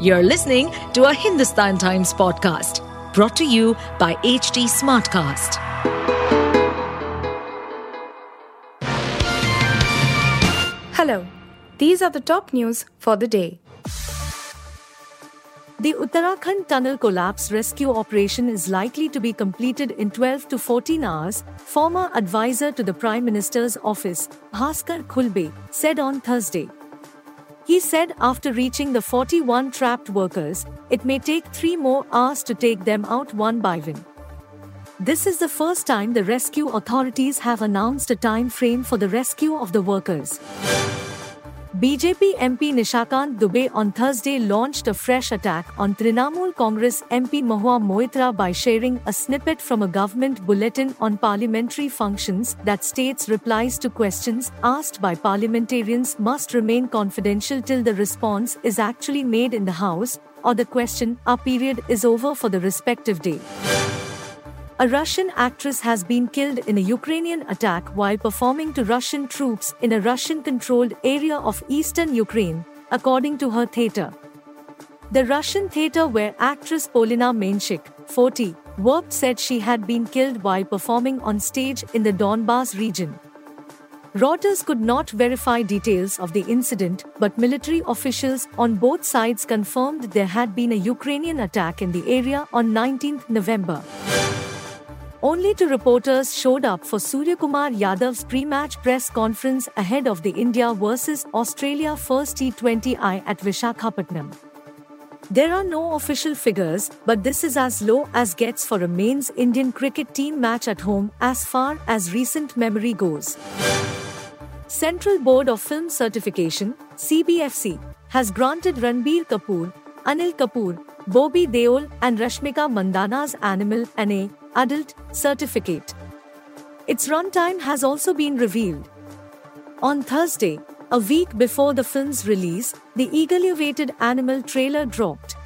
You're listening to a Hindustan Times podcast brought to you by HT Smartcast. Hello, these are the top news for the day. The Uttarakhand tunnel collapse rescue operation is likely to be completed in 12 to 14 hours, former advisor to the Prime Minister's office, Bhaskar Khulbe, said on Thursday. He said after reaching the 41 trapped workers, it may take three more hours to take them out one by one. This is the first time the rescue authorities have announced a time frame for the rescue of the workers. BJP MP Nishikant Dubey on Thursday launched a fresh attack on Trinamool Congress MP Mahua Moitra by sharing a snippet from a government bulletin on parliamentary functions that states replies to questions asked by parliamentarians must remain confidential till the response is actually made in the House or the question a period is over for the respective day. A Russian actress has been killed in a Ukrainian attack while performing to Russian troops in a Russian controlled area of eastern Ukraine, according to her theatre. The Russian theatre where actress Polina Menshikh, 40, worked said she had been killed while performing on stage in the Donbas region. Reuters could not verify details of the incident, but military officials on both sides confirmed there had been a Ukrainian attack in the area on 19 November. Only two reporters showed up for Suryakumar Yadav's pre-match press conference ahead of the India vs Australia first T20I at Vishakhapatnam. There are no official figures, but this is as low as gets for a men's Indian cricket team match at home as far as recent memory goes. Central Board of Film Certification, CBFC, has granted Ranbir Kapoor, Anil Kapoor, Bobby Deol and Rashmika Mandanna's Animal NA adult certificate. Its runtime has also been revealed. On Thursday, a week before the film's release, the eagerly awaited Animal trailer dropped.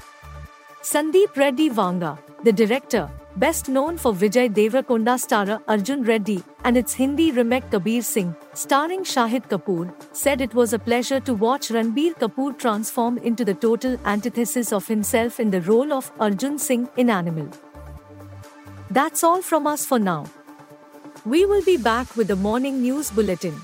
Sandeep Reddy Vanga, the director, best known for Vijay Deverakonda starrer Arjun Reddy and its Hindi remake Kabir Singh, starring Shahid Kapoor, said it was a pleasure to watch Ranbir Kapoor transform into the total antithesis of himself in the role of Arjun Singh in Animal. That's all from us for now. We will be back with the morning news bulletin.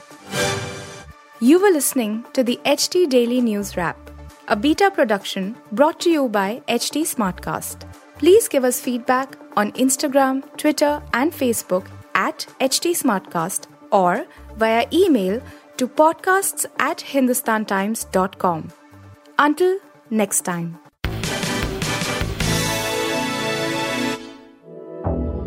You were listening to the HT Daily News Wrap, a beta production brought to you by HT Smartcast. Please give us feedback on Instagram, Twitter, and Facebook at HT Smartcast or via email to podcasts at hindustantimes.com. Until next time.